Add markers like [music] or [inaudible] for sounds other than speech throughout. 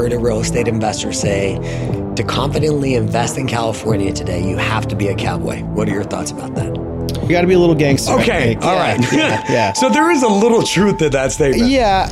heard a real estate investor say to confidently invest in California today, you have to be a cowboy. What are your thoughts about that? You got to be a little gangster. Okay, all Yeah, right. [laughs] Yeah. yeah. so there is a little truth to that statement. yeah.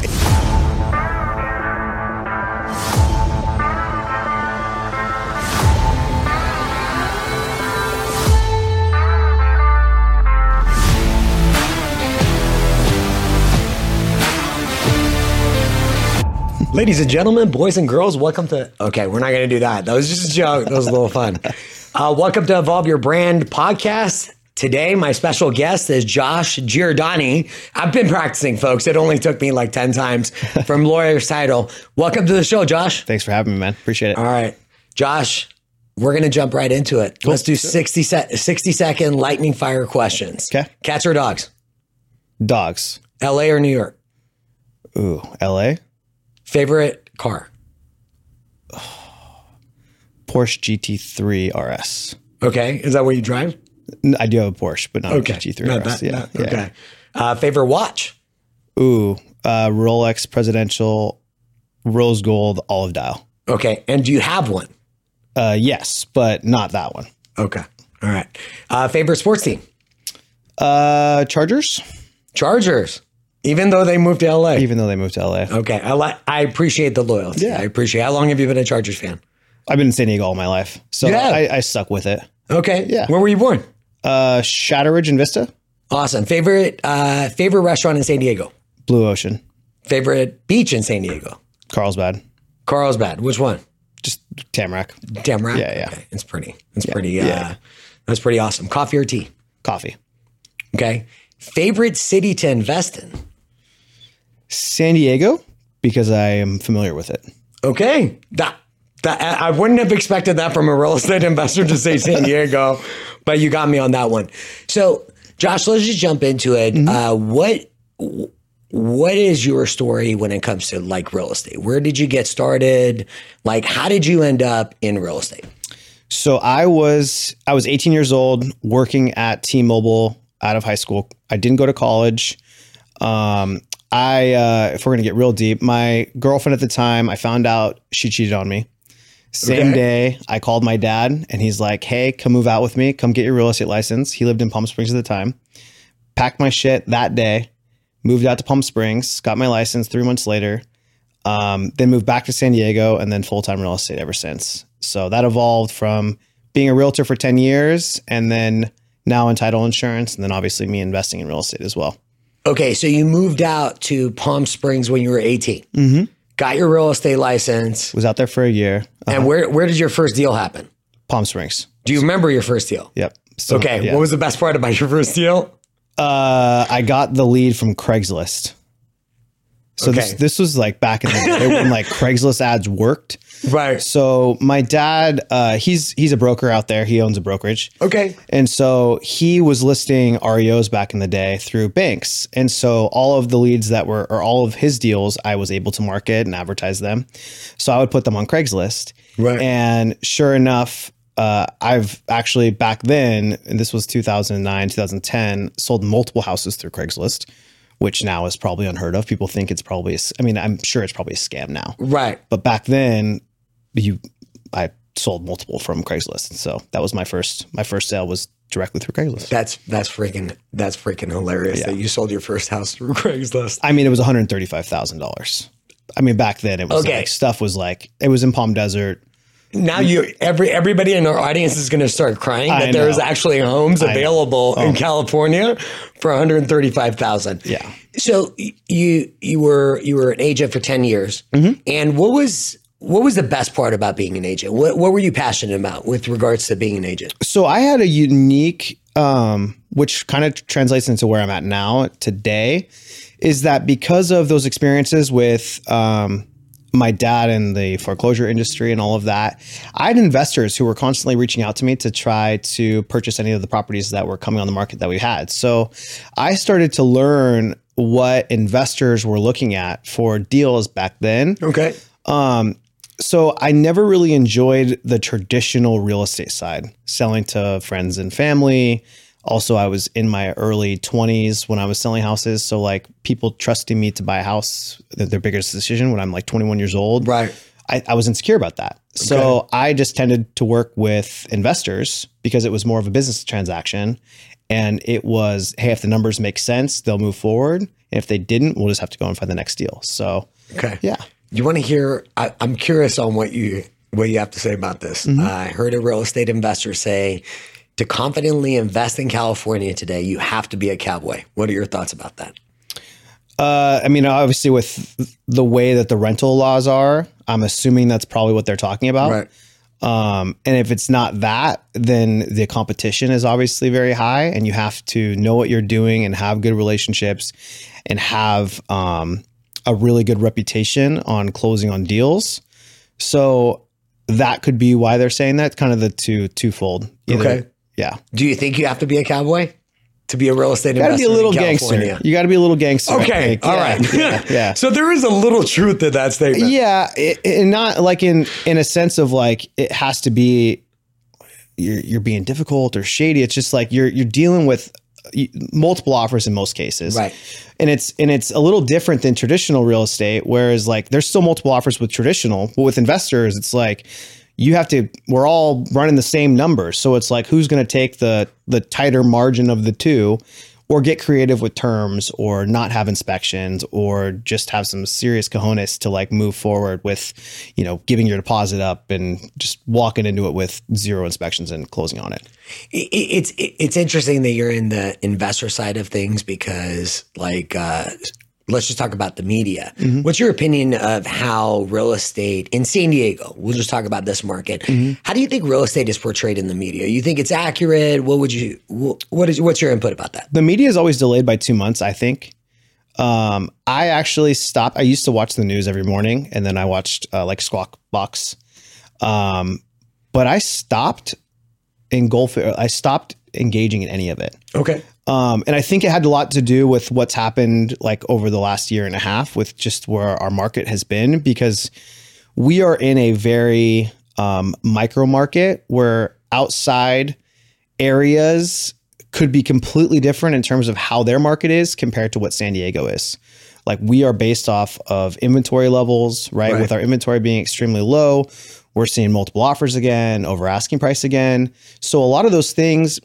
Ladies and gentlemen, boys and girls, welcome to. Okay, we're not going to do that. That was just a joke. That was a little fun. [laughs] Uh, welcome to Evolve Your Brand podcast. Today, my special guest is Josh Giordani. I've been practicing, folks. It only took me like 10 times from [laughs] Lawyer's Title. Welcome to the show, Josh. Thanks for having me, man. Appreciate it. All right, Josh, we're going to jump right into it. Let's do 60, se- 60 second lightning fire questions. Okay. Cats or dogs? Dogs. LA or New York? Ooh, LA. Favorite car? [sighs] Porsche GT3 RS. Okay. Is that what you drive? I do have a Porsche, but not Okay. a GT3 Not RS. that- yeah. not- yeah. Okay. Uh, favorite watch? Ooh, uh, Rolex Presidential Rose Gold Olive Dial. Okay. And do you have one? Uh, yes, but not that one. Okay. All right. Uh, favorite sports team? Uh, Chargers, Chargers. Even though they moved to LA. even though they moved to LA. Okay. I like. I appreciate the loyalty. Yeah. I appreciate. How long have you been a Chargers fan? I've been in San Diego all my life, so Yeah. I, I stuck with it. Okay. Yeah. Where were you born? Uh, Shadow Ridge and Vista, Awesome. Favorite uh, favorite restaurant in San Diego? Blue Ocean, Favorite beach in San Diego? Carlsbad, Carlsbad. Which one? just Tamarack, Tamarack. Yeah, yeah. Okay. It's pretty. It's pretty. Uh, yeah. That's pretty awesome. Coffee or tea? coffee. Okay. Favorite city to invest in? San Diego because I am familiar with it. Okay. That that I wouldn't have expected that from a real [laughs] estate investor to say San Diego, but you got me on that one. So, Josh, let's just jump into it. Uh, what what is your story when it comes to like real estate? Where did you get started? Like, how did you end up in real estate? So I was I was 18 years old working at T-Mobile out of high school. I didn't go to college. Um, I uh, if we're gonna get real deep, my girlfriend at the time, I found out she cheated on me. Same Okay. day, I called my dad and he's like, "Hey, come move out with me. Come get your real estate license." He lived in Palm Springs at the time. Packed my shit that day, moved out to Palm Springs, got my license three months later. Um, then moved back to San Diego and then full time real estate ever since. So that evolved from being a realtor for 10 years and then now in title insurance and then obviously me investing in real estate as well. Okay, so you moved out to Palm Springs when you were 18. Mm-hmm. Got your real estate license. Was out there for a year. Uh, And where where did your first deal happen? Palm Springs. Do you remember your first deal? Yep. So, Okay, yeah. what was the best part about your first deal? uh, I got the lead from Craigslist. So this this was like back in the day when like Craigslist ads worked. Right. So my dad, uh, he's he's a broker out there. He owns a brokerage. Okay. And so he was listing REOs back in the day through banks. And so all of the leads that were, or all of his deals, I was able to market and advertise them. So I would put them on Craigslist. Right. And sure enough, uh, I've actually back then, and this was 2009, 2010, sold multiple houses through Craigslist, which now is probably unheard of. People think it's probably, I mean, I'm sure it's probably a scam now. Right. But back then, you, I sold multiple from Craigslist. So that was my first, my first sale was directly through Craigslist. That's that's freaking that's freaking hilarious that you sold your first house through Craigslist. I mean, it was one hundred thirty-five thousand dollars. I mean, back then it was Okay. like stuff was like it was in Palm Desert. Now you every everybody in our audience is going to start crying that there is actually homes available in California for 135,000. Yeah. So you you were you were an agent for 10 years. Mm-hmm. And what was what was the best part about being an agent? What what were you passionate about with regards to being an agent? So I had a unique, um, which kind of translates into where I'm at now today, is that because of those experiences with um, my dad in the foreclosure industry and all of that, I had investors who were constantly reaching out to me to try to purchase any of the properties that were coming on the market that we had. So I started to learn what investors were looking at for deals back then. Okay. So I never really enjoyed the traditional real estate side, selling to friends and family. Also, I was in my early 20s when I was selling houses. So, like, people trusting me to buy a house, their biggest decision when I'm like 21 years old. Right. I, I was insecure about that. So I just tended to work with investors because it was more of a business transaction. And it was, hey, if the numbers make sense, they'll move forward. And if they didn't, we'll just have to go and find the next deal. So Okay. yeah. You want to hear? I, I'm curious on what you what you have to say about this. I heard a real estate investor say, to confidently invest in California today, you have to be a cowboy. What are your thoughts about that? Uh, I mean, obviously, with the way that the rental laws are, I'm assuming that's probably what they're talking about. Um, and if it's not that, then the competition is obviously very high, and you have to know what you're doing and have good relationships and have um, a really good reputation on closing on deals. So that could be why they're saying that. Kind of the two twofold. Either- Okay. Yeah. Do you think you have to be a cowboy to be a real estate Got to investor? be a little gangster. You got to be a little gangster. Okay, all Yeah, right. Yeah. [laughs] yeah. So there is a little truth to that statement. Yeah, it, and not like in in a sense of like it has to be you're you're being difficult or shady. It's just like you're you're dealing with multiple offers in most cases, Right. And it's and it's a little different than traditional real estate. Whereas like there's still multiple offers with traditional, but with investors, it's like you have to. We're all running the same numbers, so it's like who's going to take the the tighter margin of the two or get creative with terms or not have inspections or just have some serious cojones to like move forward with, you know, giving your deposit up and just walking into it with zero inspections and closing on it. It- it- it's it's interesting that you're in the investor side of things because like uh let's just talk about the media what's your opinion of how real estate in san diego we'll just talk about this market how do you think real estate is portrayed in the media you think it's accurate what would you wh- what is what's your input about that The media is always delayed by two months, I think. Um, I actually stopped. I used to watch the news every morning and then I watched uh, like Squawk Box. Um, but I stopped engulf. I stopped engaging in any of it. okay Um, and I think it had a lot to do with what's happened like over the last year and a half with just where our market has been because we are in a very um, micro market where outside areas could be completely different in terms of how their market is compared to what San Diego is. Like we are based off of inventory levels, right? Right. With our inventory being extremely low, we're seeing multiple offers again, over asking price again. So a lot of those things,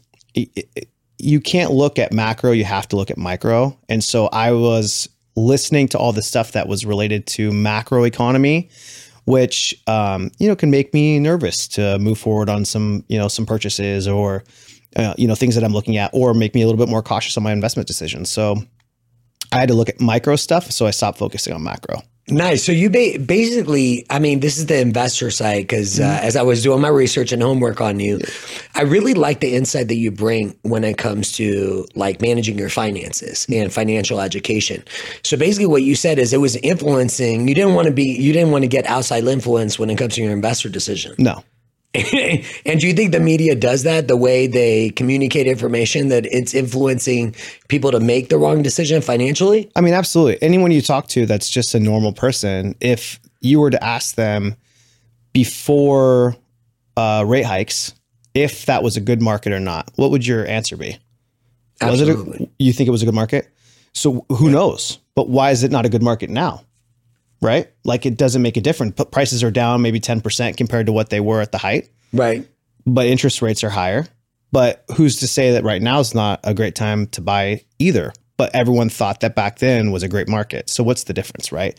you can't look at macro, you have to look at micro. And so I was listening to all the stuff that was related to macro economy, which um, you know can make me nervous to move forward on some you know some purchases or uh, you know things that I'm looking at, or make me a little bit more cautious on my investment decisions. So I had to look at micro stuff, so I stopped focusing on macro. Nice. So you ba- basically, I mean, this is the investor side because uh, as I was doing my research and homework on you, I really like the insight that you bring when it comes to like managing your finances and financial education. So basically, what you said is it was influencing. You didn't want to be. You didn't want to get outside influence when it comes to your investor decision. No, [laughs] and do you think the media does that the way they communicate information that it's influencing people to make the wrong decision financially? I mean, absolutely. Anyone you talk to that's just a normal person, if you were to ask them before uh, rate hikes if that was a good market or not, what would your answer be? Was it? Absolutely. A, you think it was a good market? So who knows? But why is it not a good market now? Right? Like it doesn't make a difference. But prices are down maybe ten percent compared to what they were at the height, right. but interest rates are higher. But who's to say that right now is not a great time to buy either? But everyone thought that back then was a great market. So what's the difference, right?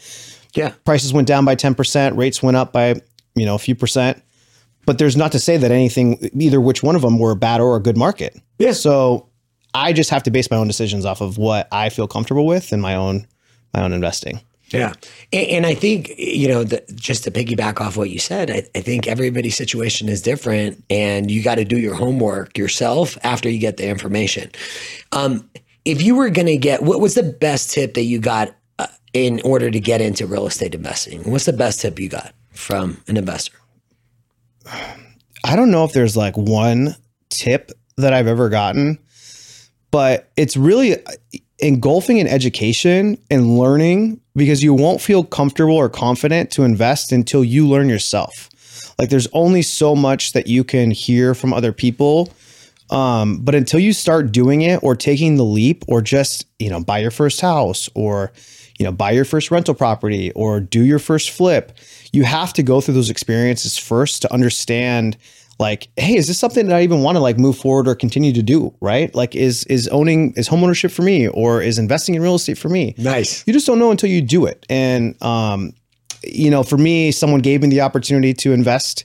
Yeah. Prices went down by 10%, rates went up by, you know, a few percent. But there's not to say that anything either which one of them were a bad or a good market. Yeah. So I just have to base my own decisions off of what I feel comfortable with in my own my own investing. Yeah. And, and I think, you know, the, just to piggyback off what you said, I, I think everybody's situation is different and you got to do your homework yourself after you get the information. Um, if you were going to get, what was the best tip that you got uh, in order to get into real estate investing? What's the best tip you got from an investor? [sighs] I don't know if there's like one tip that I've ever gotten, but it's really engulfing in education and learning because you won't feel comfortable or confident to invest until you learn yourself. Like there's only so much that you can hear from other people. Um, but until you start doing it or taking the leap or just, you know, buy your first house or, you know, buy your first rental property or do your first flip, you have to go through those experiences first to understand like, hey, is this something that I even want to like move forward or continue to do? Right? Like, is is owning is homeownership for me or is investing in real estate for me? Nice. You just don't know until you do it. And um, you know, for me, someone gave me the opportunity to invest,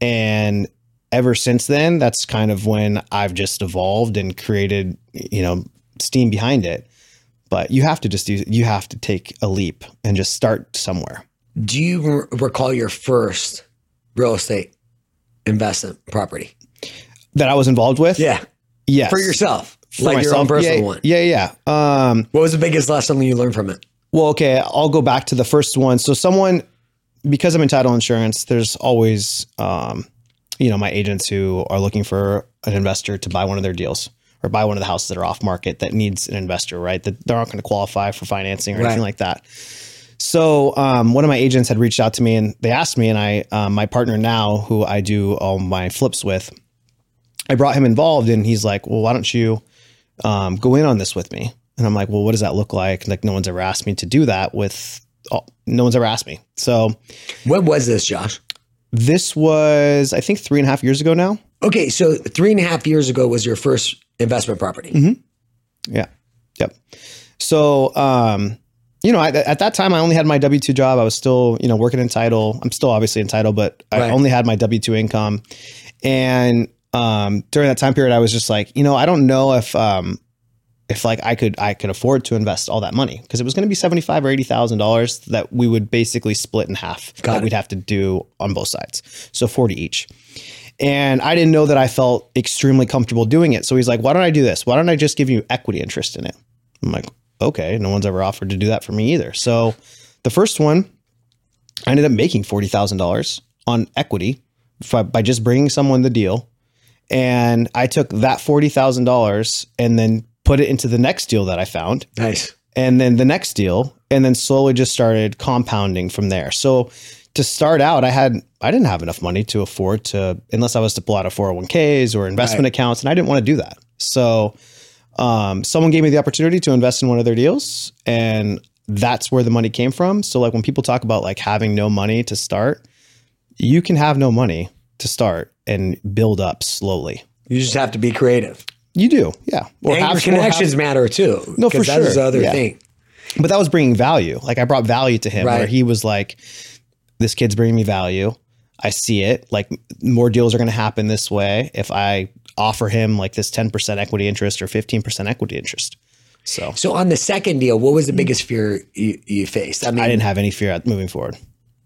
and ever since then, that's kind of when I've just evolved and created, you know, steam behind it. But you have to just do, you have to take a leap and just start somewhere. Do you re- recall your first real estate investment property? That I was involved with? Yeah. Yes. For yourself. For like your own myself? personal yeah, one. Yeah, yeah. Um, What was the biggest lesson you learned from it? Well, okay, I'll go back to the first one. So, someone, because I'm in title insurance, there's always, um, you know, my agents who are looking for an investor to buy one of their deals or buy one of the houses that are off market that needs an investor, right? That they're not going to qualify for financing or anything like that. So, um, one of my agents had reached out to me and they asked me, and I, um, my partner now, who I do all my flips with, I brought him involved, and he's like, "Well, why don't you um, go in on this with me?" And I'm like, "Well, what does that look like?" Like, no one's ever asked me to do that with. Oh, no one's ever asked me. So When was this, Josh? this was, I think, three and a half years ago now. Okay, so three and a half years ago was your first investment property. Mm-hmm. Yeah. Yep. So, um, you know, I, at that time, I only had my W two job. I was still, you know, working in title. I'm still obviously in title, but I only had my W two income. And um, during that time period, I was just like, you know, I don't know if, um, if like I could, I could afford to invest all that money because it was going to be seventy five or eighty thousand dollars that we would basically split in half. Got that it. we'd have to do on both sides, so forty each. And I didn't know that I felt extremely comfortable doing it. So he's like, why don't I do this? Why don't I just give you equity interest in it? I'm like, okay, no one's ever offered to do that for me either. So the first one, I ended up making $40,000 on equity by just bringing someone the deal. And I took that $40,000 and then put it into the next deal that I found Nice. and then the next deal and then slowly just started compounding from there so to start out i had i didn't have enough money to afford to unless i was to pull out of 401ks or investment Right. accounts and i didn't want to do that so um, someone gave me the opportunity to invest in one of their deals and that's where the money came from so like when people talk about like having no money to start you can have no money to start and build up slowly You just have to be creative. you do yeah or and your or have- connections matter too. No, for that is sure. the other Yeah. thing. but that was bringing value. Like I brought value to him where he was like, this kid's bringing me value. I see it. Like more deals are going to happen this way if I offer him like this 10% equity interest or 15% equity interest. So So on the second deal, what was the biggest fear you, you faced? I mean, I didn't have any fear at moving forward.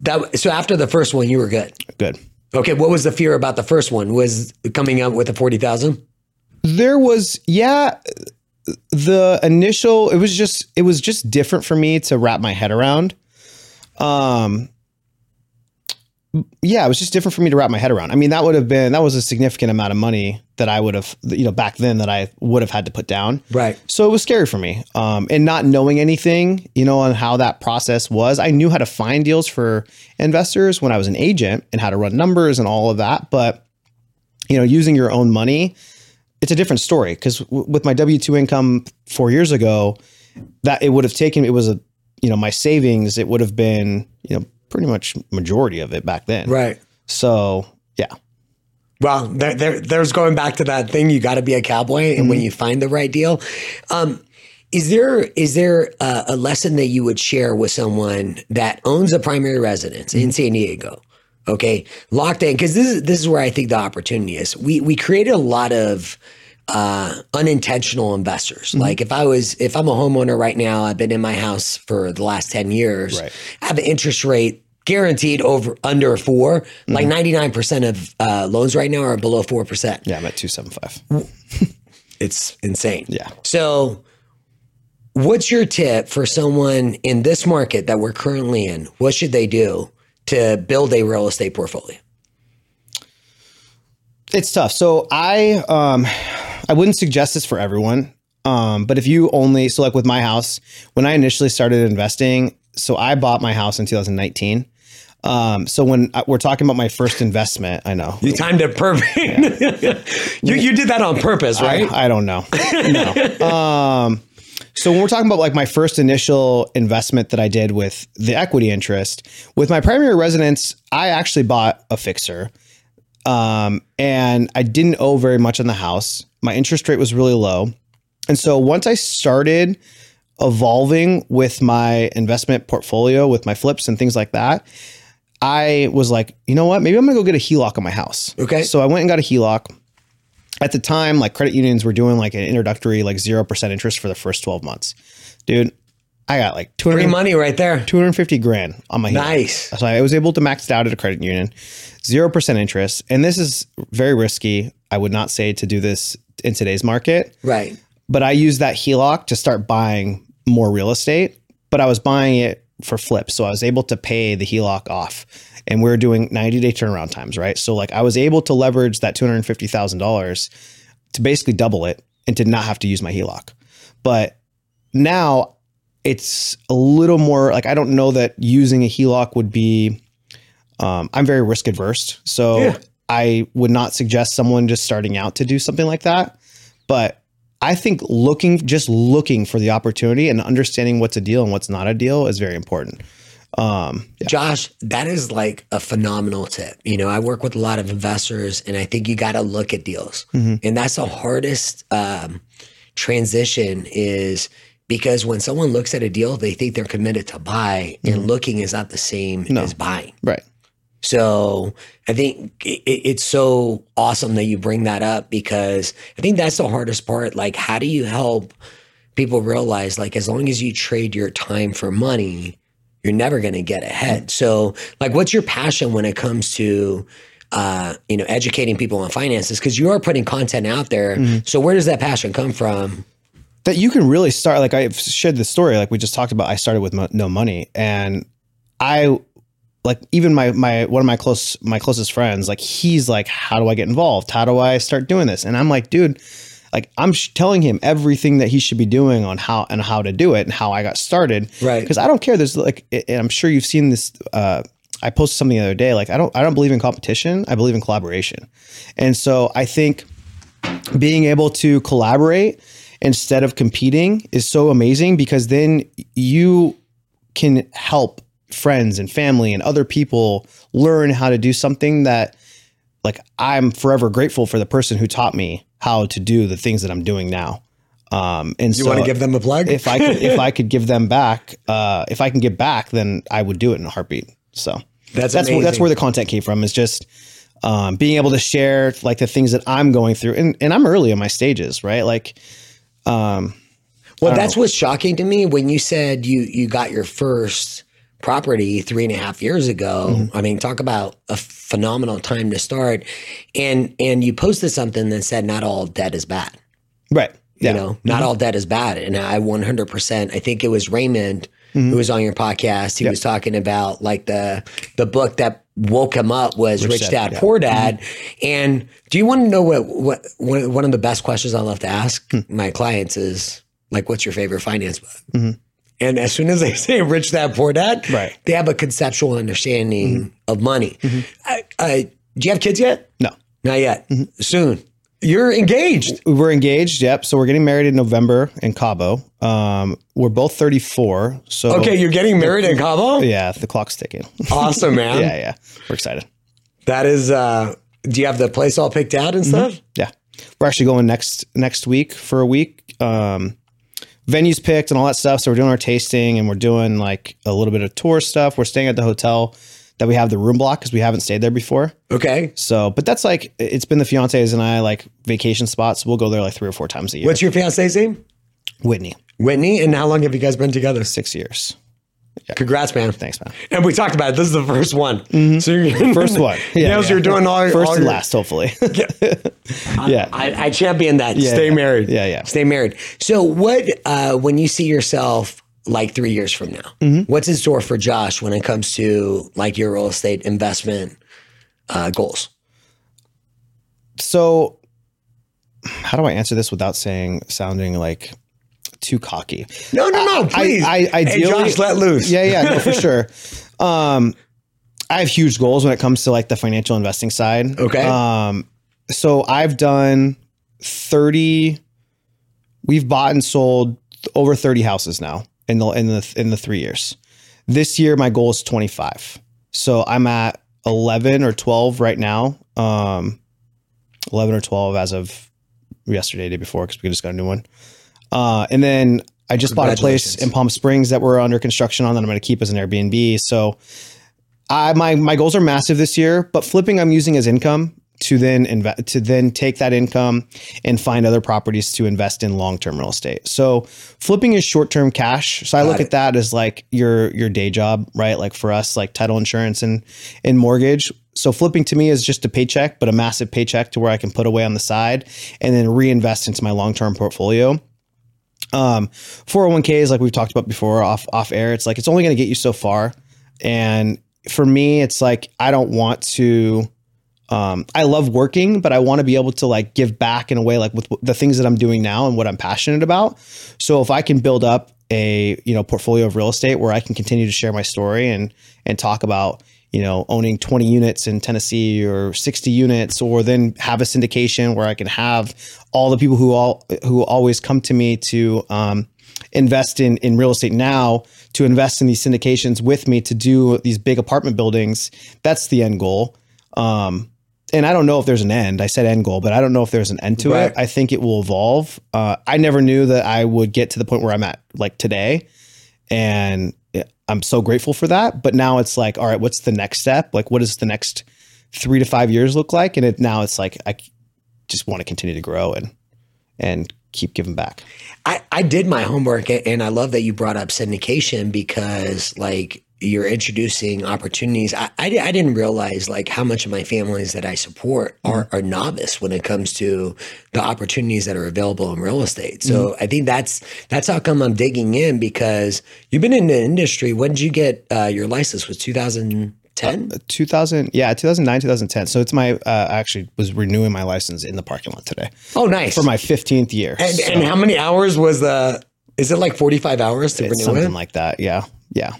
that. So after the first one, you were good. Good. Okay, what was the fear about the first one? Was coming up with the forty thousand? There was, yeah, the initial, it was just, it was just different for me to wrap my head around. Um, yeah, it was just different for me to wrap my head around. I mean, that would have been, that was a significant amount of money that I would have, you know, back then that I would have had to put down. Right. So it was scary for me. Um, and not knowing anything, you know, on how that process was. I knew how to find deals for investors when I was an agent and how to run numbers and all of that. But, you know, using your own money, it's a different story because w- with my W 2 income four years ago, that it would have taken, it was a, you know, my savings, it would have been, you know, pretty much majority of it back then. Right. So, yeah. Well, there, there, there's going back to that thing. You got to be a cowboy, and when you find the right deal, um, is there is there a, a lesson that you would share with someone that owns a primary residence in San Diego? Okay, locked in because this is this is where I think the opportunity is. We we created a lot of uh, unintentional investors. Like if I was if I'm a homeowner right now, I've been in my house for the last ten years. Right. I have an interest rate guaranteed over under 4 Like ninety nine percent of uh, loans right now are below four percent. Yeah. I'm at 275. [laughs] It's insane. Yeah. So, what's your tip for someone in this market that we're currently in? What should they do to build a real estate portfolio? It's tough. So I um I wouldn't suggest this for everyone. Um, but if you only so like with my house, when I initially started investing, so I bought my house in 2019. Um, so when I- we're talking about my first investment, I know You timed it perfect. [laughs] you you did that on purpose, right? I, I don't know. no. Um, So when we're talking about like my first initial investment that I did with the equity interest, with my primary residence, I actually bought a fixer. Um, and I didn't owe very much on the house. My interest rate was really low. And so once I started evolving with my investment portfolio, with my flips and things like that, I was like, you know what? Maybe I'm gonna go get a HELOC on my house. Okay. So I went and got a HELOC. At the time, like credit unions were doing like an introductory, like 0% interest for the first 12 months. Dude, I got like 200, money right there. 250 grand on my HELOC. Nice. So I was able to max it out at a credit union, 0% interest. And this is very risky. I would not say to do this in today's market Right. but I used that HELOC to start buying more real estate. But I was buying it for flips, so I was able to pay the HELOC off, and we are doing ninety day turnaround times, right? So like I was able to leverage that two hundred fifty thousand dollars to basically double it and to not have to use my HELOC. But now it's a little more like I don't know that using a HELOC would be. Um, I'm very risk adverse, so Yeah. I would not suggest someone just starting out to do something like that. But I think looking, just looking for the opportunity and understanding what's a deal and what's not a deal is very important. Um, yeah. Josh, that is like a phenomenal tip. You know, I work with a lot of investors, and I think you got to look at deals, and that's the hardest um, transition is because when someone looks at a deal, they think they're committed to buy, and looking is not the same as buying. Right. So I think it, it's so awesome that you bring that up because I think that's the hardest part. Like, how do you help people realize, like, as long as you trade your time for money, you're never going to get ahead. So, like, what's your passion when it comes to, uh, you know, educating people on finances? Because you are putting content out there. So, where does that passion come from? that you can really start like I've shared the story like we just talked about I started with mo- no money and I like even my my one of my close my closest friends like he's like how do I get involved? How do I start doing this? And I'm like dude like I'm sh- telling him everything that he should be doing on how and how to do it and how I got started. Right. because I don't care. There's like and I'm sure you've seen this uh I posted something the other day like I don't I don't believe in competition. I believe in collaboration. And so I think being able to collaborate instead of competing is so amazing because then you can help friends and family and other people learn how to do something that like I'm forever grateful for the person who taught me how to do the things that I'm doing now. Um, and so You so want to give them a plug? if I could, if [laughs] I could give them back, uh, if I can give back, then I would do it in a heartbeat. So That's that's where, that's where the content came from. Is just um, being able to share like the things that I'm going through, and and I'm early in my stages, right? Like, um, Well, that's what's shocking to me when you said you you got your first property three and a half years ago. Mm-hmm. I mean, talk about a phenomenal time to start. And and you posted something that said not all debt is bad. right? Yeah, You know, not all debt is bad. And I 100%, I think it was Raymond Mm-hmm. who was on your podcast. He was talking about like the the book that woke him up was Rich, Dad, Dad, yeah. Mm-hmm. Poor Dad. And do you want to know what what one one of the best questions I love to ask Hmm. my clients is like, what's your favorite finance book? Mm-hmm. And as soon as they [laughs] say Rich Dad Poor Dad, Right. they have a conceptual understanding Mm-hmm. of money. I, I, do you have kids yet? no, Not yet. Mm-hmm. Soon. You're engaged. we're engaged. Yep. So we're getting married in November in Cabo. Um, we're both 34. So Okay, you're getting married in Cabo. yeah, the clock's ticking. Awesome, [laughs] man. yeah, yeah, we're excited. That is. uh Do you have the place all picked out and stuff? Yeah, we're actually going next next week for a week. Um, venues picked and all that stuff. So we're doing our tasting and we're doing like a little bit of tour stuff. We're staying at the hotel that we have the room block because we haven't stayed there before. Okay. So, but that's like it's been the fiancés and I like vacation spots. We'll go there like three or four times a year. What's your fiance's name? Whitney? Whitney. And how long have you guys been together? Six years. Congrats, man. Thanks, man. And we talked about it. This is the first one. So you're First one. [laughs] Yeah, Yeah, yeah. you're doing all your First all and your- last, hopefully. [laughs] yeah. I, I champion that. Yeah, Stay yeah. married. Yeah, yeah. Stay married. So, what uh, when you see yourself like three years from now? Mm-hmm. What's in store for Josh when it comes to like your real estate investment uh, goals? So, how do I answer this without saying sounding like too cocky? No, no, no. Please. I, I hey, ideally, Josh, let loose. Yeah, yeah, no, for [laughs] sure. Um, I have huge goals when it comes to like the financial investing side. Okay. Um, so I've done thirty. We've bought and sold over 30 houses now in the in the in the three years. This year, my goal is 25. So I'm at 11 or 12 right now. Um, 11 or 12 as of yesterday, day before, because we just got a new one. Uh, and then I just bought a place in Palm Springs that we're under construction on that I'm going to keep as an Airbnb. So I, my my goals are massive this year, but flipping I'm using as income to then invest to then take that income and find other properties to invest in long term real estate. So flipping is short term cash. So I look it. at that as like your your day job, right? Like for us, like title insurance and and mortgage. So flipping to me is just a paycheck, but a massive paycheck to where I can put away on the side and then reinvest into my long term portfolio. Um, 401ks, like we've talked about before off off air, it's like it's only going to get you so far. And for me, it's like I don't want to. Um, I love working, but I want to be able to like give back in a way, like with the things that I'm doing now and what I'm passionate about. So if I can build up a you know portfolio of real estate where I can continue to share my story and and talk about you know owning 20 units in Tennessee or 60 units, or then have a syndication where I can have all the people who all who always come to me to um, invest in in real estate now to invest in these syndications with me to do these big apartment buildings. That's the end goal. Um, and I don't know if there's an end. I said end goal, but I don't know if there's an end to Right. it. I think it will evolve. Uh, I never knew that I would get to the point where I'm at like today, and I'm so grateful for that. But now it's like, all right, what's the next step? Like, what does the next three to five years look like? And it now it's like I just want to continue to grow and and keep giving back. I, I did my homework and I love that you brought up syndication because like you're introducing opportunities. I, I, I didn't realize like how much of my families that I support are, are novice when it comes to the opportunities that are available in real estate. So I think that's that's how come I'm digging in because you've been in the industry. When did you get uh, your license? Was 2010? 2000, yeah, 2009, 2010. So it's my, uh, I actually was renewing my license in the parking lot today oh, nice. for my 15th year. and, So and how many hours was the? Is it like 45 hours to it's renew something it? like that. Yeah. Yeah.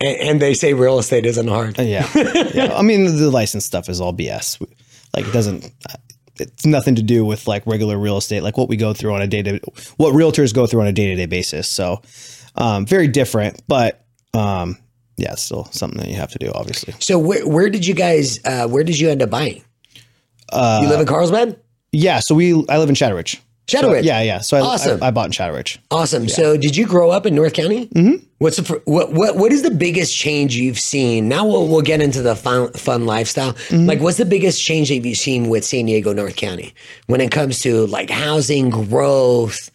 And, and they say real estate isn't hard. Uh, Yeah. yeah. I mean, the license stuff is all BS. Like it doesn't, it's nothing to do with like regular real estate, like what we go through on a day to, what realtors go through on a day to day basis. So, um, very different, but, um, yeah, it's still something that you have to do, obviously. So where where did you guys uh, where did you end up buying? Uh, you live in Carlsbad? Yeah. So we, I live in Shadow Ridge. So- yeah. Yeah. So I, Awesome. I, I bought in Shadow Ridge. Awesome. So did you grow up in North County? Mm-hmm. What's the what what what is the biggest change you've seen? Now we'll we'll get into the fun fun lifestyle. Mm-hmm. Like what's the biggest change that you've seen with San Diego, North County when it comes to like housing growth?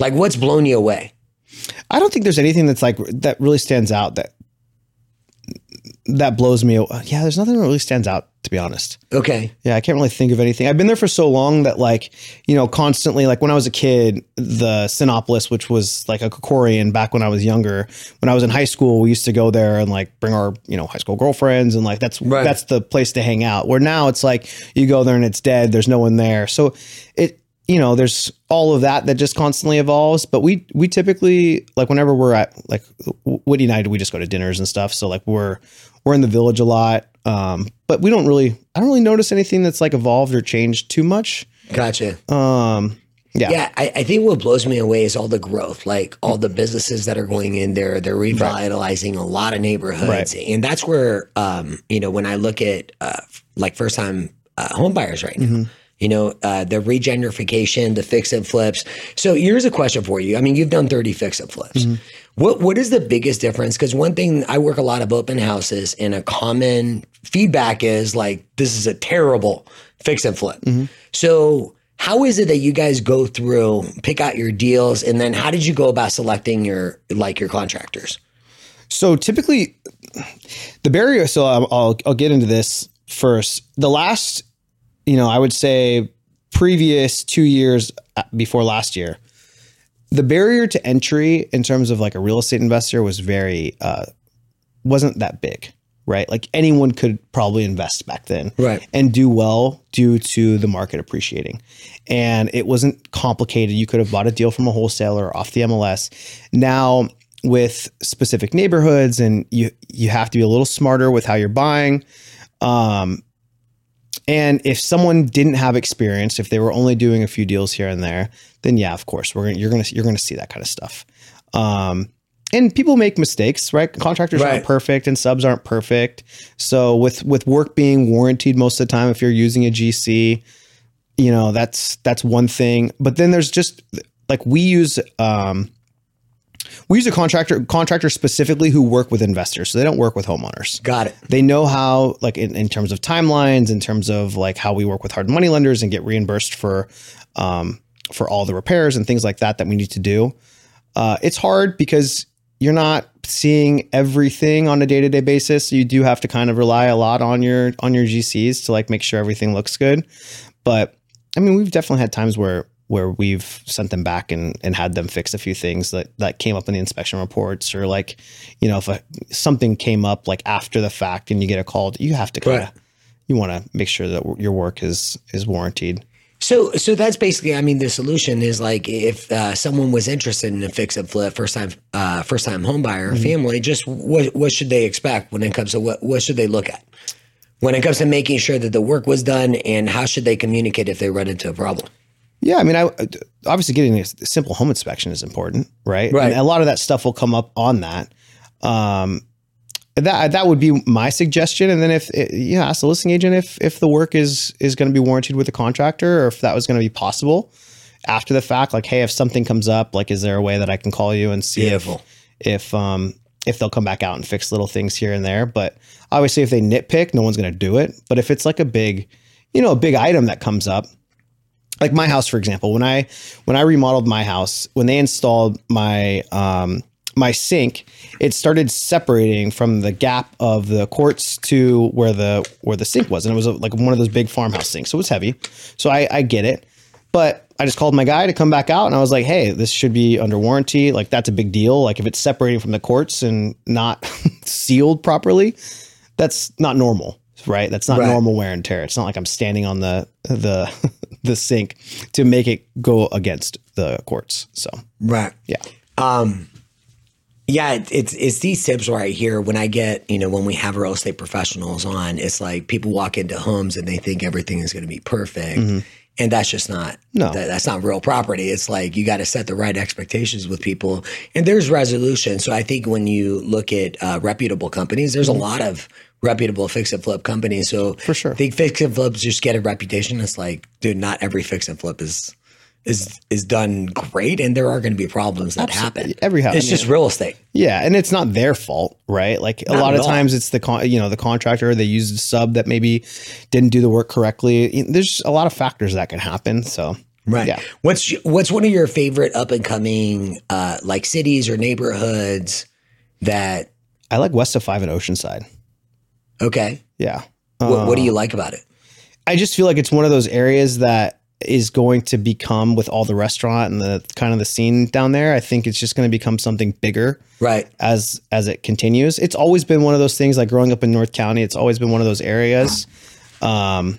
Like what's blown you away? I don't think there's anything that's like that really stands out that that blows me. aw- Yeah, there's nothing that really stands out to be honest. Okay. Yeah, I can't really think of anything. I've been there for so long that like, you know, constantly like when I was a kid, the Cinepolis, which was like a Krikorian back when I was younger, when I was in high school, we used to go there and like bring our, you know, high school girlfriends and like that's Right. that's the place to hang out. Where now it's like you go there and it's dead, there's no one there. So it you know, there's all of that that just constantly evolves. But we we typically like whenever we're at like Whitney and I, we just go to dinners and stuff. So like we're we're in the village a lot, um, but we don't really I don't really notice anything that's like evolved or changed too much. Gotcha. Um, yeah, Yeah, I, I think what blows me away is all the growth, like all the businesses that are going in there. They're revitalizing a lot of neighborhoods, Right. and that's where, um, you know, when I look at uh, like first time uh, home buyers right now, you know, uh, the regenerification, the fix and flips. So here's a question for you. I mean, you've done 30 fix and flips. What what is the biggest difference? Because one thing I work a lot of open houses, and a common feedback is like, this is a terrible fix and flip. So how is it that you guys go through, pick out your deals, and then how did you go about selecting your like your contractors? So typically, the barrier. So I'll, I'll I'll get into this first. The last, you know, I would say previous two years uh, before last year, the barrier to entry in terms of like a real estate investor was very uh, wasn't that big, right? Like anyone could probably invest back then, Right. and do well due to the market appreciating. And it wasn't complicated. You could have bought a deal from a wholesaler off the MLS. Now with specific neighborhoods and you you have to be a little smarter with how you're buying. Um And if someone didn't have experience, if they were only doing a few deals here and there, then yeah, of course, we're gonna, you're gonna you're gonna see that kind of stuff. Um, and people make mistakes, right? Contractors Right. aren't perfect, and subs aren't perfect. So with with work being warranted most of the time, if you're using a GC, you know that's that's one thing. But then there's just like we use um, we use a contractor contractor specifically who work with investors, so they don't work with homeowners. Got it. they know how like in, in terms of timelines in terms of like how we work with hard money lenders and get reimbursed for um, for all the repairs and things like that that we need to do. Uh, it's hard because you're not seeing everything on a day-to-day basis. You do have to kind of rely a lot on your on your gcs to like make sure everything looks good. But i mean we've definitely had times where where we've sent them back and, and had them fix a few things that, that came up in the inspection reports or like you know if a, something came up like after the fact and you get a call you have to kind of Right. you want to make sure that your work is is warranted So, so that's basically. I mean, the solution is like if uh, someone was interested in a fix and flip, first time, uh, first time home buyer, Mm-hmm. family, just what what should they expect when it comes to what what should they look at when it comes to making sure that the work was done, and how should they communicate if they run into a problem? Yeah, I mean, I obviously getting a simple home inspection is important, right? Right. And a lot of that stuff will come up on that. Um, that that would be my suggestion. And then if yeah, ask the listing agent if if the work is is going to be warranted with the contractor, or if that was going to be possible after the fact. Like, hey, if something comes up, like, is there a way that I can call you and see Beautiful. if if um if they'll come back out and fix little things here and there. But obviously, if they nitpick, no one's going to do it. But if it's like a big, you know, a big item that comes up, like my house, for example, when I when I remodeled my house, when they installed my um my sink, it started separating from the gap of the quartz to where the where the sink was, and it was a, like one of those big farmhouse sinks, so it was heavy. So I, I get it, but I just called my guy to come back out, and I was like, "Hey, this should be under warranty. Like that's a big deal. Like if it's separating from the quartz and not [laughs] sealed properly, that's not normal." Right, that's not Right. normal wear and tear. It's not like I'm standing on the the [laughs] the sink to make it go against the quartz. So Right. yeah, Um, yeah, it, it's it's these tips right here. When I get you know when we have real estate professionals on, it's like people walk into homes and they think everything is going to be perfect, and that's just not Mm-hmm. No. that, that's not real property. It's like you got to set the right expectations with people, and there's resolution. So I think when you look at uh, reputable companies, there's a lot of reputable fix and flip companies. So Mm-hmm. For sure. I think fix and flips just get a reputation. It's like, dude, not every fix and flip is. Is is done great, and there are going to be problems that happen. Every house- it's just real estate. yeah, and it's not their fault, right? Like a lot of all. times, it's the con- you know the contractor they used a sub that maybe didn't do the work correctly. There's a lot of factors that can happen. So Right. Yeah. What's what's one of your favorite up and coming uh, like cities or neighborhoods that I like West of Five and Oceanside. okay? Yeah, What, what do Uh, you like about it? I just feel like it's one of those areas that is going to become with all the restaurant and the kind of the scene down there. I think it's just going to become something bigger. Right. as as it continues. It's always been one of those things like growing up in North County, it's always been one of those areas um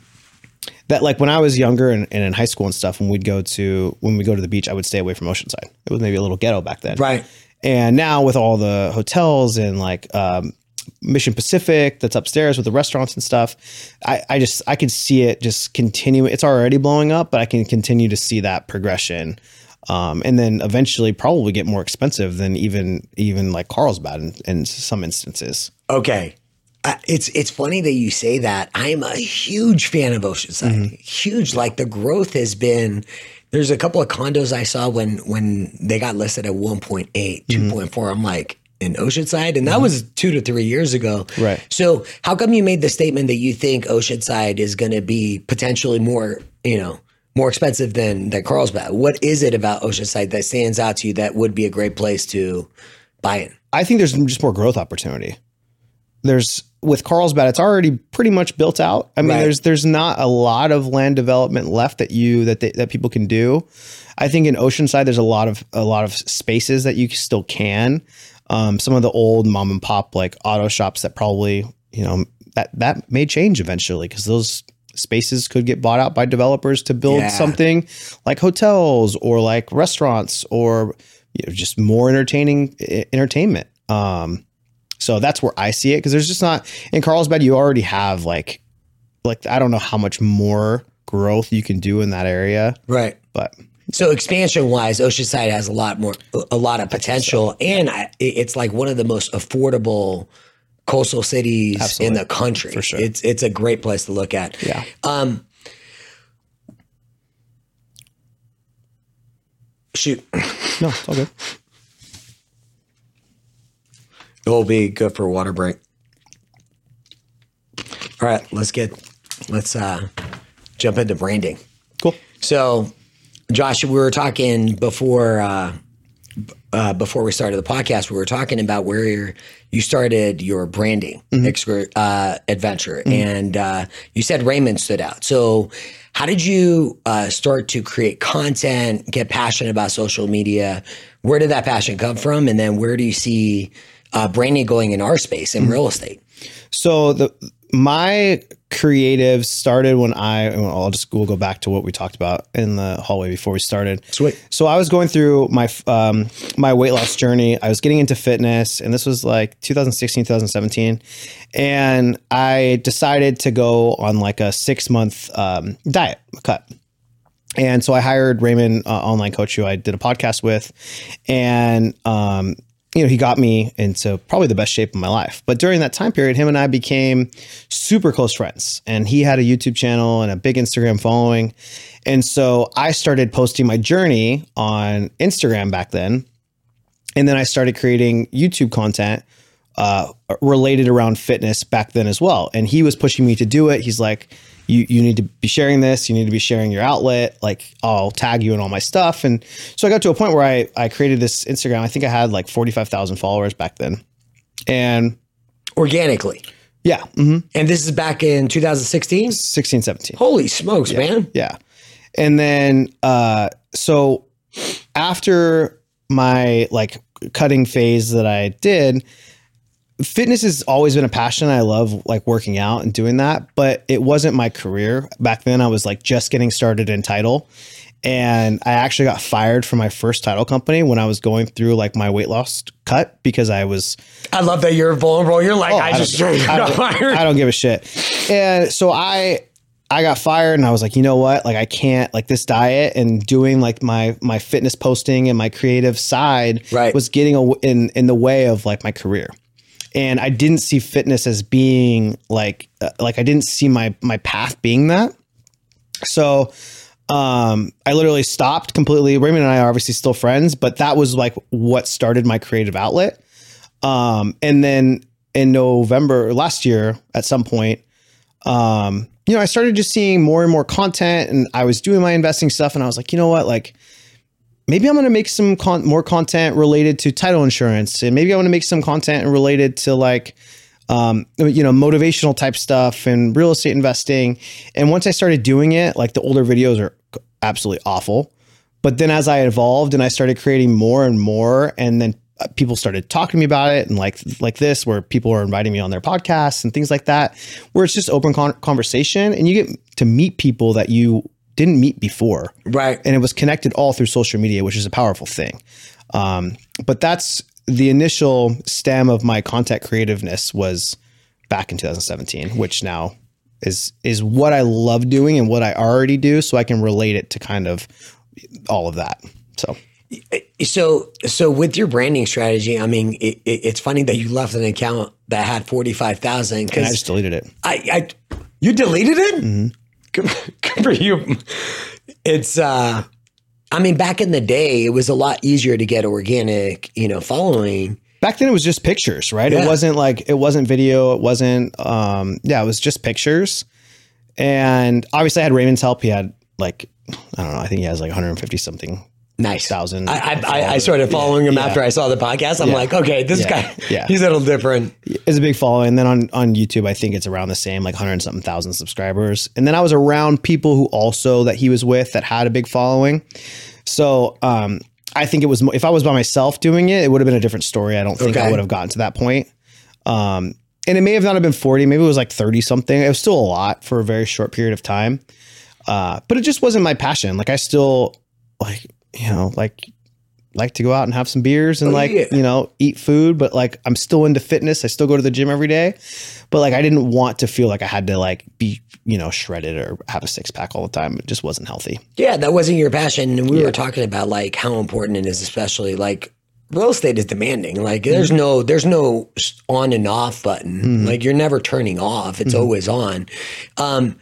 that like when I was younger and, and in high school and stuff, when we'd go to when we go to the beach, I would stay away from Oceanside. It was maybe a little ghetto back then. Right. And now with all the hotels and like um Mission Pacific that's upstairs with the restaurants and stuff, I, I just I can see it just continue. It's already blowing up, but I can continue to see that progression. Um, and then eventually probably get more expensive than even even like Carlsbad in, in some instances. Okay. Uh, it's it's funny that you say that. I'm a huge fan of Oceanside. Mm-hmm. Huge. Like the growth has been. There's a couple of condos I saw when when they got listed at 1.8, Mm-hmm. 2.4. I'm like in Oceanside, and that was mm-hmm. two to three years ago. Right. So how come you made the statement that you think Oceanside is going to be potentially more, you know, more expensive than than Carlsbad? What is it about Oceanside that stands out to you that would be a great place to buy in? I think there's just more growth opportunity. There's with Carlsbad, it's already pretty much built out. I mean, Right. there's there's not a lot of land development left that you that they, that people can do. I think in Oceanside, there's a lot of a lot of spaces that you still can. Um, some of the old mom and pop like auto shops that probably you know that that may change eventually because those spaces could get bought out by developers to build Yeah. something like hotels or like restaurants or you know, just more entertaining e- entertainment. Um, so that's where I see it because there's just not in Carlsbad. You already have like like I don't know how much more growth you can do in that area, Right. but So expansion wise, Oceanside has a lot more, a lot of potential, and I, it's like one of the most affordable coastal cities in the country. For sure. It's it's a great place to look at. yeah. Um. Shoot, No, it's all good. it will be good for a water break. All right, let's get let's uh jump into branding. Cool. So, Josh, we were talking before uh, uh, before we started the podcast. We were talking about where you started your branding exper- uh, adventure, and uh, you said Raymond stood out. So, how did you uh, start to create content, get passionate about social media? Where did that passion come from, and then where do you see uh, branding going in our space in real estate? So the my creative started when I I'll just we'll go back to what we talked about in the hallway before we started. Sweet. So I was going through my um, my weight loss journey. I was getting into fitness, and this was like 2016, 2017, and I decided to go on like a six month um, diet cut. And so I hired Raymond, uh, online coach, who I did a podcast with, and um, you know he got me into probably the best shape of my life. But during that time period, him and I became super close friends, and he had a YouTube channel and a big Instagram following, and so I started posting my journey on Instagram back then, and then I started creating YouTube content uh, related around fitness back then as well. And he was pushing me to do it. He's like, you, you need to be sharing this. You need to be sharing your outlet. Like I'll tag you in all my stuff. And so I got to a point where I, I created this Instagram. I think I had like 45,000 followers back then. And Organically, yeah, mhm, and this is back in 2016. 16, 17. Holy smokes, man! Yeah. And then uh so after my like cutting phase that I did, fitness has always been a passion. I love like working out and doing that, but it wasn't my career. Back then I was like just getting started in title. And I actually got fired from my first title company when I was going through like my weight loss cut because I was I love that you're vulnerable. You're like, oh, I, Oh, I just don't- straight I don't. [laughs] I don't give a shit. And so I I got fired and I was like, you know what? Like I can't like this diet and doing like my my fitness posting and my creative side Right. was getting a, in in the way of like my career. And I didn't see fitness as being like uh, like I didn't see my my path being that. So um I literally stopped completely. Raymond and I are obviously still friends, but that was like what started my creative outlet. Um, and then in November last year, at some point, um, you know, I started just seeing more and more content, and I was doing my investing stuff, and I was like, you know what, like maybe I'm going to make some con- more content related to title insurance, and maybe I want to make some content related to like. Um, you know, motivational type stuff and real estate investing. And once I started doing it, like the older videos are absolutely awful. But then as I evolved and I started creating more and more, and then uh, people started talking to me about it, and like like this, where people are inviting me on their podcasts and things like that, where it's just open con- conversation, and you get to meet people that you didn't meet before, right. and it was connected all through social media, which is a powerful thing. Um, but that's the initial stem of my content creativeness was back in 2017, which now is is what I love doing and what I already do, so I can relate it to kind of all of that. So So, so with your branding strategy, I mean, it, it, it's funny that you left an account that had forty five thousand and I just deleted it. I, I, you deleted it. Mm-hmm. Good, good for you. It's, uh, I mean, back in the day, it was a lot easier to get organic, you know, following. Back then it was just pictures, right? Yeah. It wasn't like it wasn't video, it wasn't um yeah, it was just pictures. And obviously I had Raymond's help. He had like I don't know, I think he has like 150 something Nice. thousand. I, I, I, I started following him Yeah. after I saw the podcast. I'm Yeah. like, okay, this Yeah. guy, Yeah. he's a little different. It's a big following. And then on, on YouTube, I think it's around the same, like 100 and something thousand subscribers. And then I was around people who also that he was with that had a big following. So um, I think it was, if I was by myself doing it, it would have been a different story. I don't think Okay. I would have gotten to that point. Um, and it may have not have been 40, maybe it was like 30 something. It was still a lot for a very short period of time. Uh, but it just wasn't my passion. Like I still, like, you know, like like to go out and have some beers and oh, like yeah. you know eat food, but like I'm still into fitness. I still go to the gym every day, but like I didn't want to feel like I had to like be you know shredded or have a six pack all the time. It just wasn't healthy. Yeah, that wasn't your passion. And we were talking about like how important it is, especially like real estate is demanding. Like there's mm-hmm. no there's no on and off button. Mm-hmm. Like you're never turning off. It's mm-hmm. always on. Um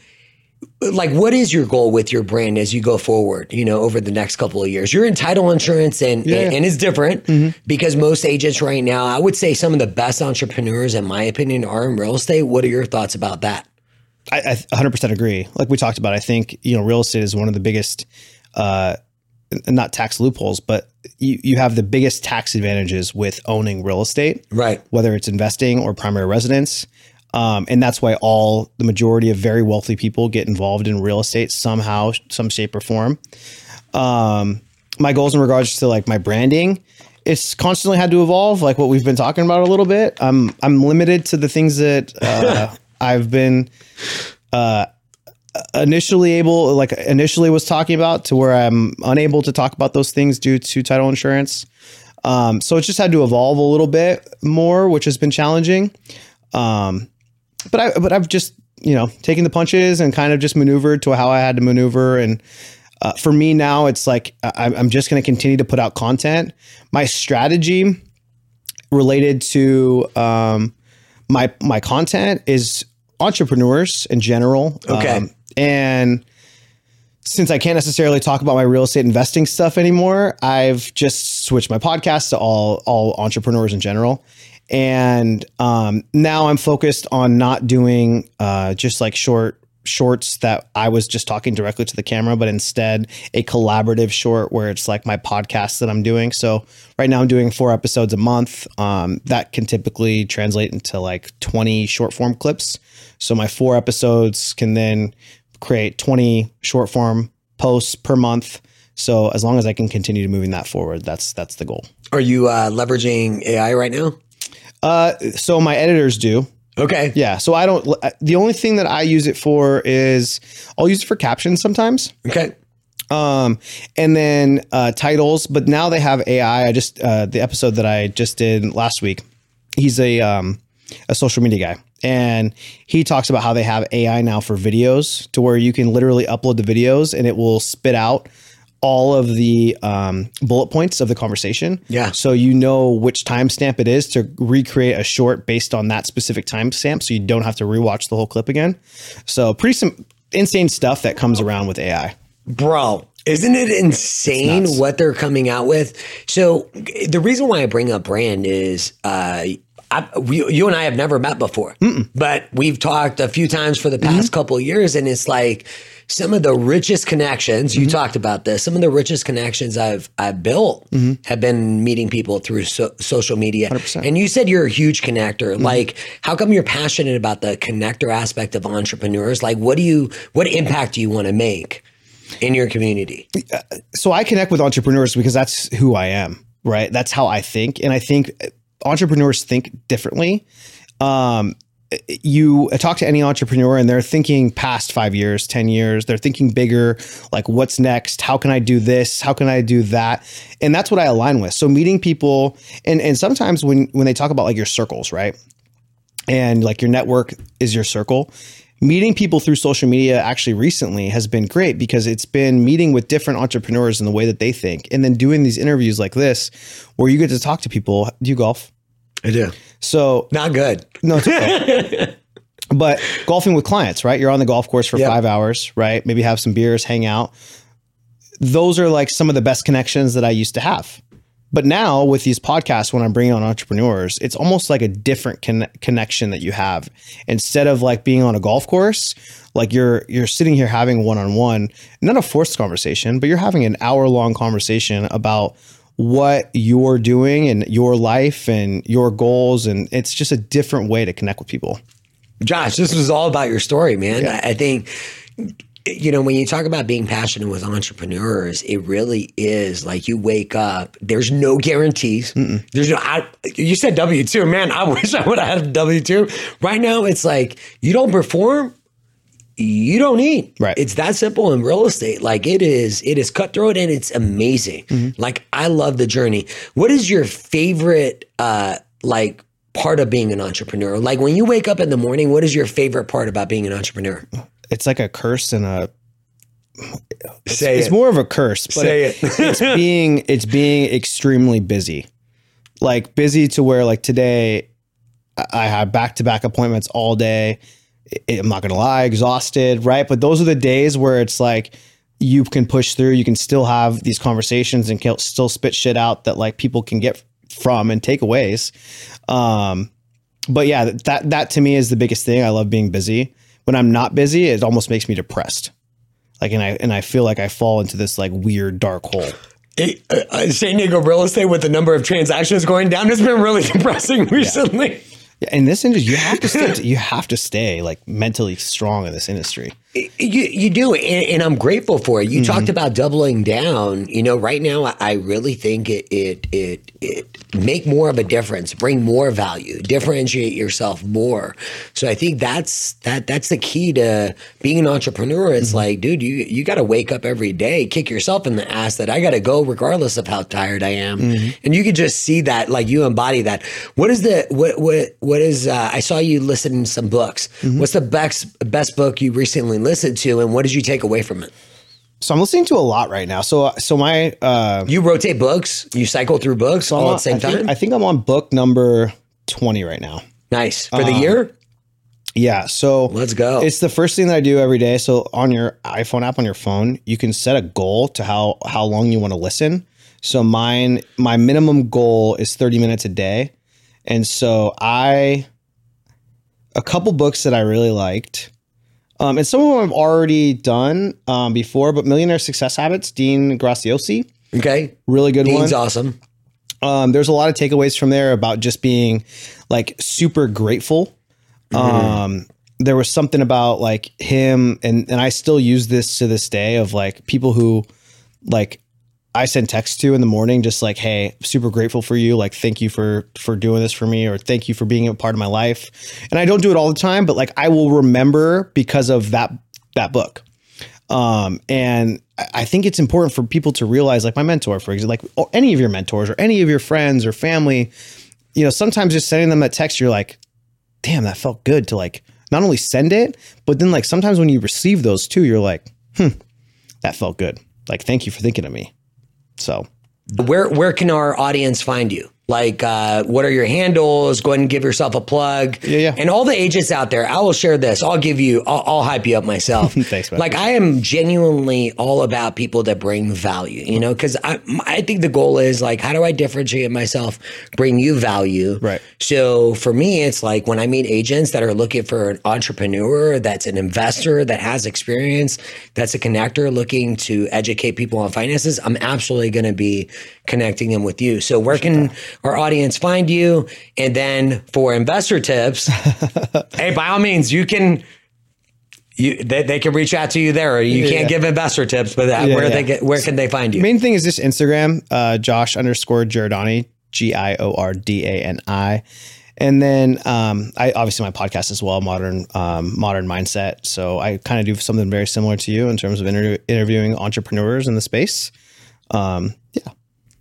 like what is your goal with your brand as you go forward, you know, over the next couple of years? You're in title insurance and and, and it's different because most agents right now, I would say some of the best entrepreneurs in my opinion are in real estate. What are your thoughts about that? I, I 100% agree. Like we talked about, I think you know real estate is one of the biggest, uh, not tax loopholes, but you you have the biggest tax advantages with owning real estate, Right. whether it's investing or primary residence. Um, and that's why all the majority of very wealthy people get involved in real estate somehow, some shape or form. Um, my goals in regards to like my branding, it's constantly had to evolve. Like what we've been talking about a little bit. I'm I'm limited to the things that uh, [laughs] I've been uh, initially able, like initially was talking about, to where I'm unable to talk about those things due to title insurance. Um, so it's just had to evolve a little bit more, which has been challenging. Um, but I but I've just you know taken the punches and kind of just maneuvered to how I had to maneuver. And uh, for me now, it's like I, I'm just going to continue to put out content. My strategy related to um, my my content is entrepreneurs in general. Okay. Um, and since I can't necessarily talk about my real estate investing stuff anymore, I've just switched my podcast to all all entrepreneurs in general. And um, now I'm focused on not doing uh, just like short shorts that I was just talking directly to the camera, but instead a collaborative short where it's like my podcast that I'm doing. So right now I'm doing four episodes a month. Um, that can typically translate into like 20 short form clips. So my four episodes can then create 20 short form posts per month. So as long as I can continue to moving that forward, that's that's the goal. Are you uh, leveraging AI right now? Uh, so my editors do. Okay. Yeah. So I don't. The only thing that I use it for is I'll use it for captions sometimes. Okay. Um, and then uh, titles. But now they have AI. I just uh, the episode that I just did last week. He's a um, a social media guy, and he talks about how they have AI now for videos, to where you can literally upload the videos and it will spit out all of the um, bullet points of the conversation. Yeah. So you know which timestamp it is to recreate a short based on that specific timestamp, so you don't have to rewatch the whole clip again. So pretty some insane stuff that comes around with AI. Bro, isn't it insane what they're coming out with? So the reason why I bring up brand is uh, I, we, you and I have never met before, but we've talked a few times for the past Mm-hmm. couple of years, and it's like some of the richest connections. You Mm-hmm. talked about this. Some of the richest connections I've I've built Mm-hmm. have been meeting people through so, social media. And you said you're a huge connector. Mm-hmm. Like, how come you're passionate about the connector aspect of entrepreneurs? Like, what do you what impact do you want to make? in your community? so I connect with entrepreneurs because that's who I am, right? That's how I think. And I think entrepreneurs think differently. Um, you talk to any entrepreneur and they're thinking past five years, 10 years, they're thinking bigger, like what's next? How can I do this? How can I do that? And that's what I align with. So meeting people and, and sometimes when, when they talk about like your circles, right? And like your network is your circle meeting people through social media actually recently has been great because it's been meeting with different entrepreneurs in the way that they think and then doing these interviews like this where you get to talk to people do you golf I do. so Not good. no it's okay. [laughs] but golfing with clients right you're on the golf course for Yep. five hours right maybe have some beers hang out those are like some of the best connections that i used to have but now with these podcasts, when I'm bringing on entrepreneurs, it's almost like a different con- connection that you have. Instead of like being on a golf course, like you're you're sitting here having one on one, not a forced conversation, but you're having an hour long conversation about what you're doing and your life and your goals, and it's just a different way to connect with people. Josh, this was all about your story, man. I, I think, you know, when you talk about being passionate with entrepreneurs, it really is like you wake up, there's no guarantees. There's no, I, you said W 2. Man, I [laughs] wish I would have had a W 2. Right now, it's like you don't perform, you don't eat. Right. It's that simple in real estate. Like it is, it is cutthroat and it's amazing. Mm-hmm. Like I love the journey. What is your favorite uh like part of being an entrepreneur? Like when you wake up in the morning, what is your favorite part about being an entrepreneur? It's like a curse and a Say it. it's more of a curse, but Say it- it. it's [laughs] being it's being extremely busy. Like busy to where like today I- I have back to back appointments all day. I'm not gonna lie, exhausted, right? But those are the days where it's like you can push through, you can still have these conversations and still spit shit out that like people can get from and takeaways. Um, but yeah, that that to me is the biggest thing. I love being busy. When I'm not busy, it almost makes me depressed. Like and I and I feel like I fall into this like weird dark hole. It- uh, uh, San Diego real estate with the number of transactions going down has been really [laughs] depressing recently. Yeah, in this industry, you have to stay, you have to stay like mentally strong in this industry. You you do, and, and I'm grateful for it. You mm-hmm. talked about doubling down. You know, right now, I, I really think it it it it make more of a difference, bring more value, differentiate yourself more. So I think that's that that's the key to being an entrepreneur. It's mm-hmm. like, dude, you you got to wake up every day, kick yourself in the ass that I got to go regardless of how tired I am, mm-hmm. and you could just see that, like you embody that. What is the what what what is? Uh, I saw you listen to some books. What's the best best book you recently listened to, and what did you take away from it? So I'm listening to a lot right now. So so my uh, You rotate books. You cycle through books all at the same I think, time. I think I'm on book number twenty right now. nice for the year. Yeah. So Let's go. It's the first thing that I do every day. So on your iPhone app on your phone, you can set a goal to how how long you want to listen. So mine my minimum goal is 30 minutes a day. And so I a couple books that I really liked. Um, and some of them I've already done um, before, but Millionaire Success Habits, Dean Graziosi, Okay, really good one. Dean's awesome. Um, there's a lot of takeaways from there about just being like super grateful. Um, there was something about like him, and and I still use this to this day of like people who like I send texts to in the morning, just like, hey, super grateful for you. Like, thank you for for doing this for me, or thank you for being a part of my life. And I don't do it all the time, but like I will remember because of that that book. Um, and I- think it's important for people to realize, like my mentor, for example, like or any of your mentors or any of your friends or family, you know, sometimes just sending them that text, you're like, damn, that felt good to like not only send it, but then like sometimes when you receive those too, you're like, hmm, that felt good. Like, thank you for thinking of me. So Where where can our audience find you? Like, uh, what are your handles? Go ahead and give yourself a plug. Yeah, yeah. And all the agents out there, I will share this. I'll give you. I'll, I'll hype you up myself. [laughs] Thanks, man. Like, I am genuinely all about people that bring value. You know, because I I think the goal is like, how do I differentiate myself, bring you value? Right. So for me, it's like when I meet agents that are looking for an entrepreneur, that's an investor that has experience, that's a connector looking to educate people on finances, I'm absolutely going to be connecting them with you. So where can our audience find you? And then for investor tips, [laughs] hey, by all means, you can. You, they, they can reach out to you there. You can't Yeah. give investor tips, but uh, Yeah, where yeah. they get, where can they find you? main thing is just Instagram, uh, Josh underscore Giordani, G I O R D A N I. And then um, I obviously my podcast as well, modern um, modern mindset. So I kind of do something very similar to you in terms of inter- interviewing entrepreneurs in the space. Um,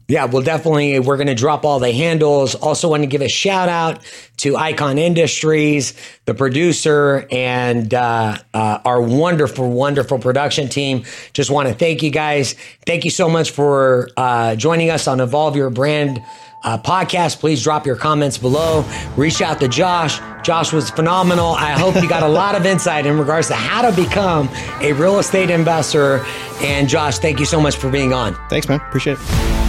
yeah, well, definitely. We're going to drop all the handles. Also, want to give a shout out to Icon Industries, the producer, and uh, uh, our wonderful, wonderful production team. Just want to thank you guys. Thank you so much for uh, joining us on Evolve Your Brand. Uh, podcast, please drop your comments below. Reach out to Josh. Josh was phenomenal. I hope you got a lot of insight in regards to how to become a real estate investor. And Josh, thank you so much for being on. thanks, man. Appreciate it.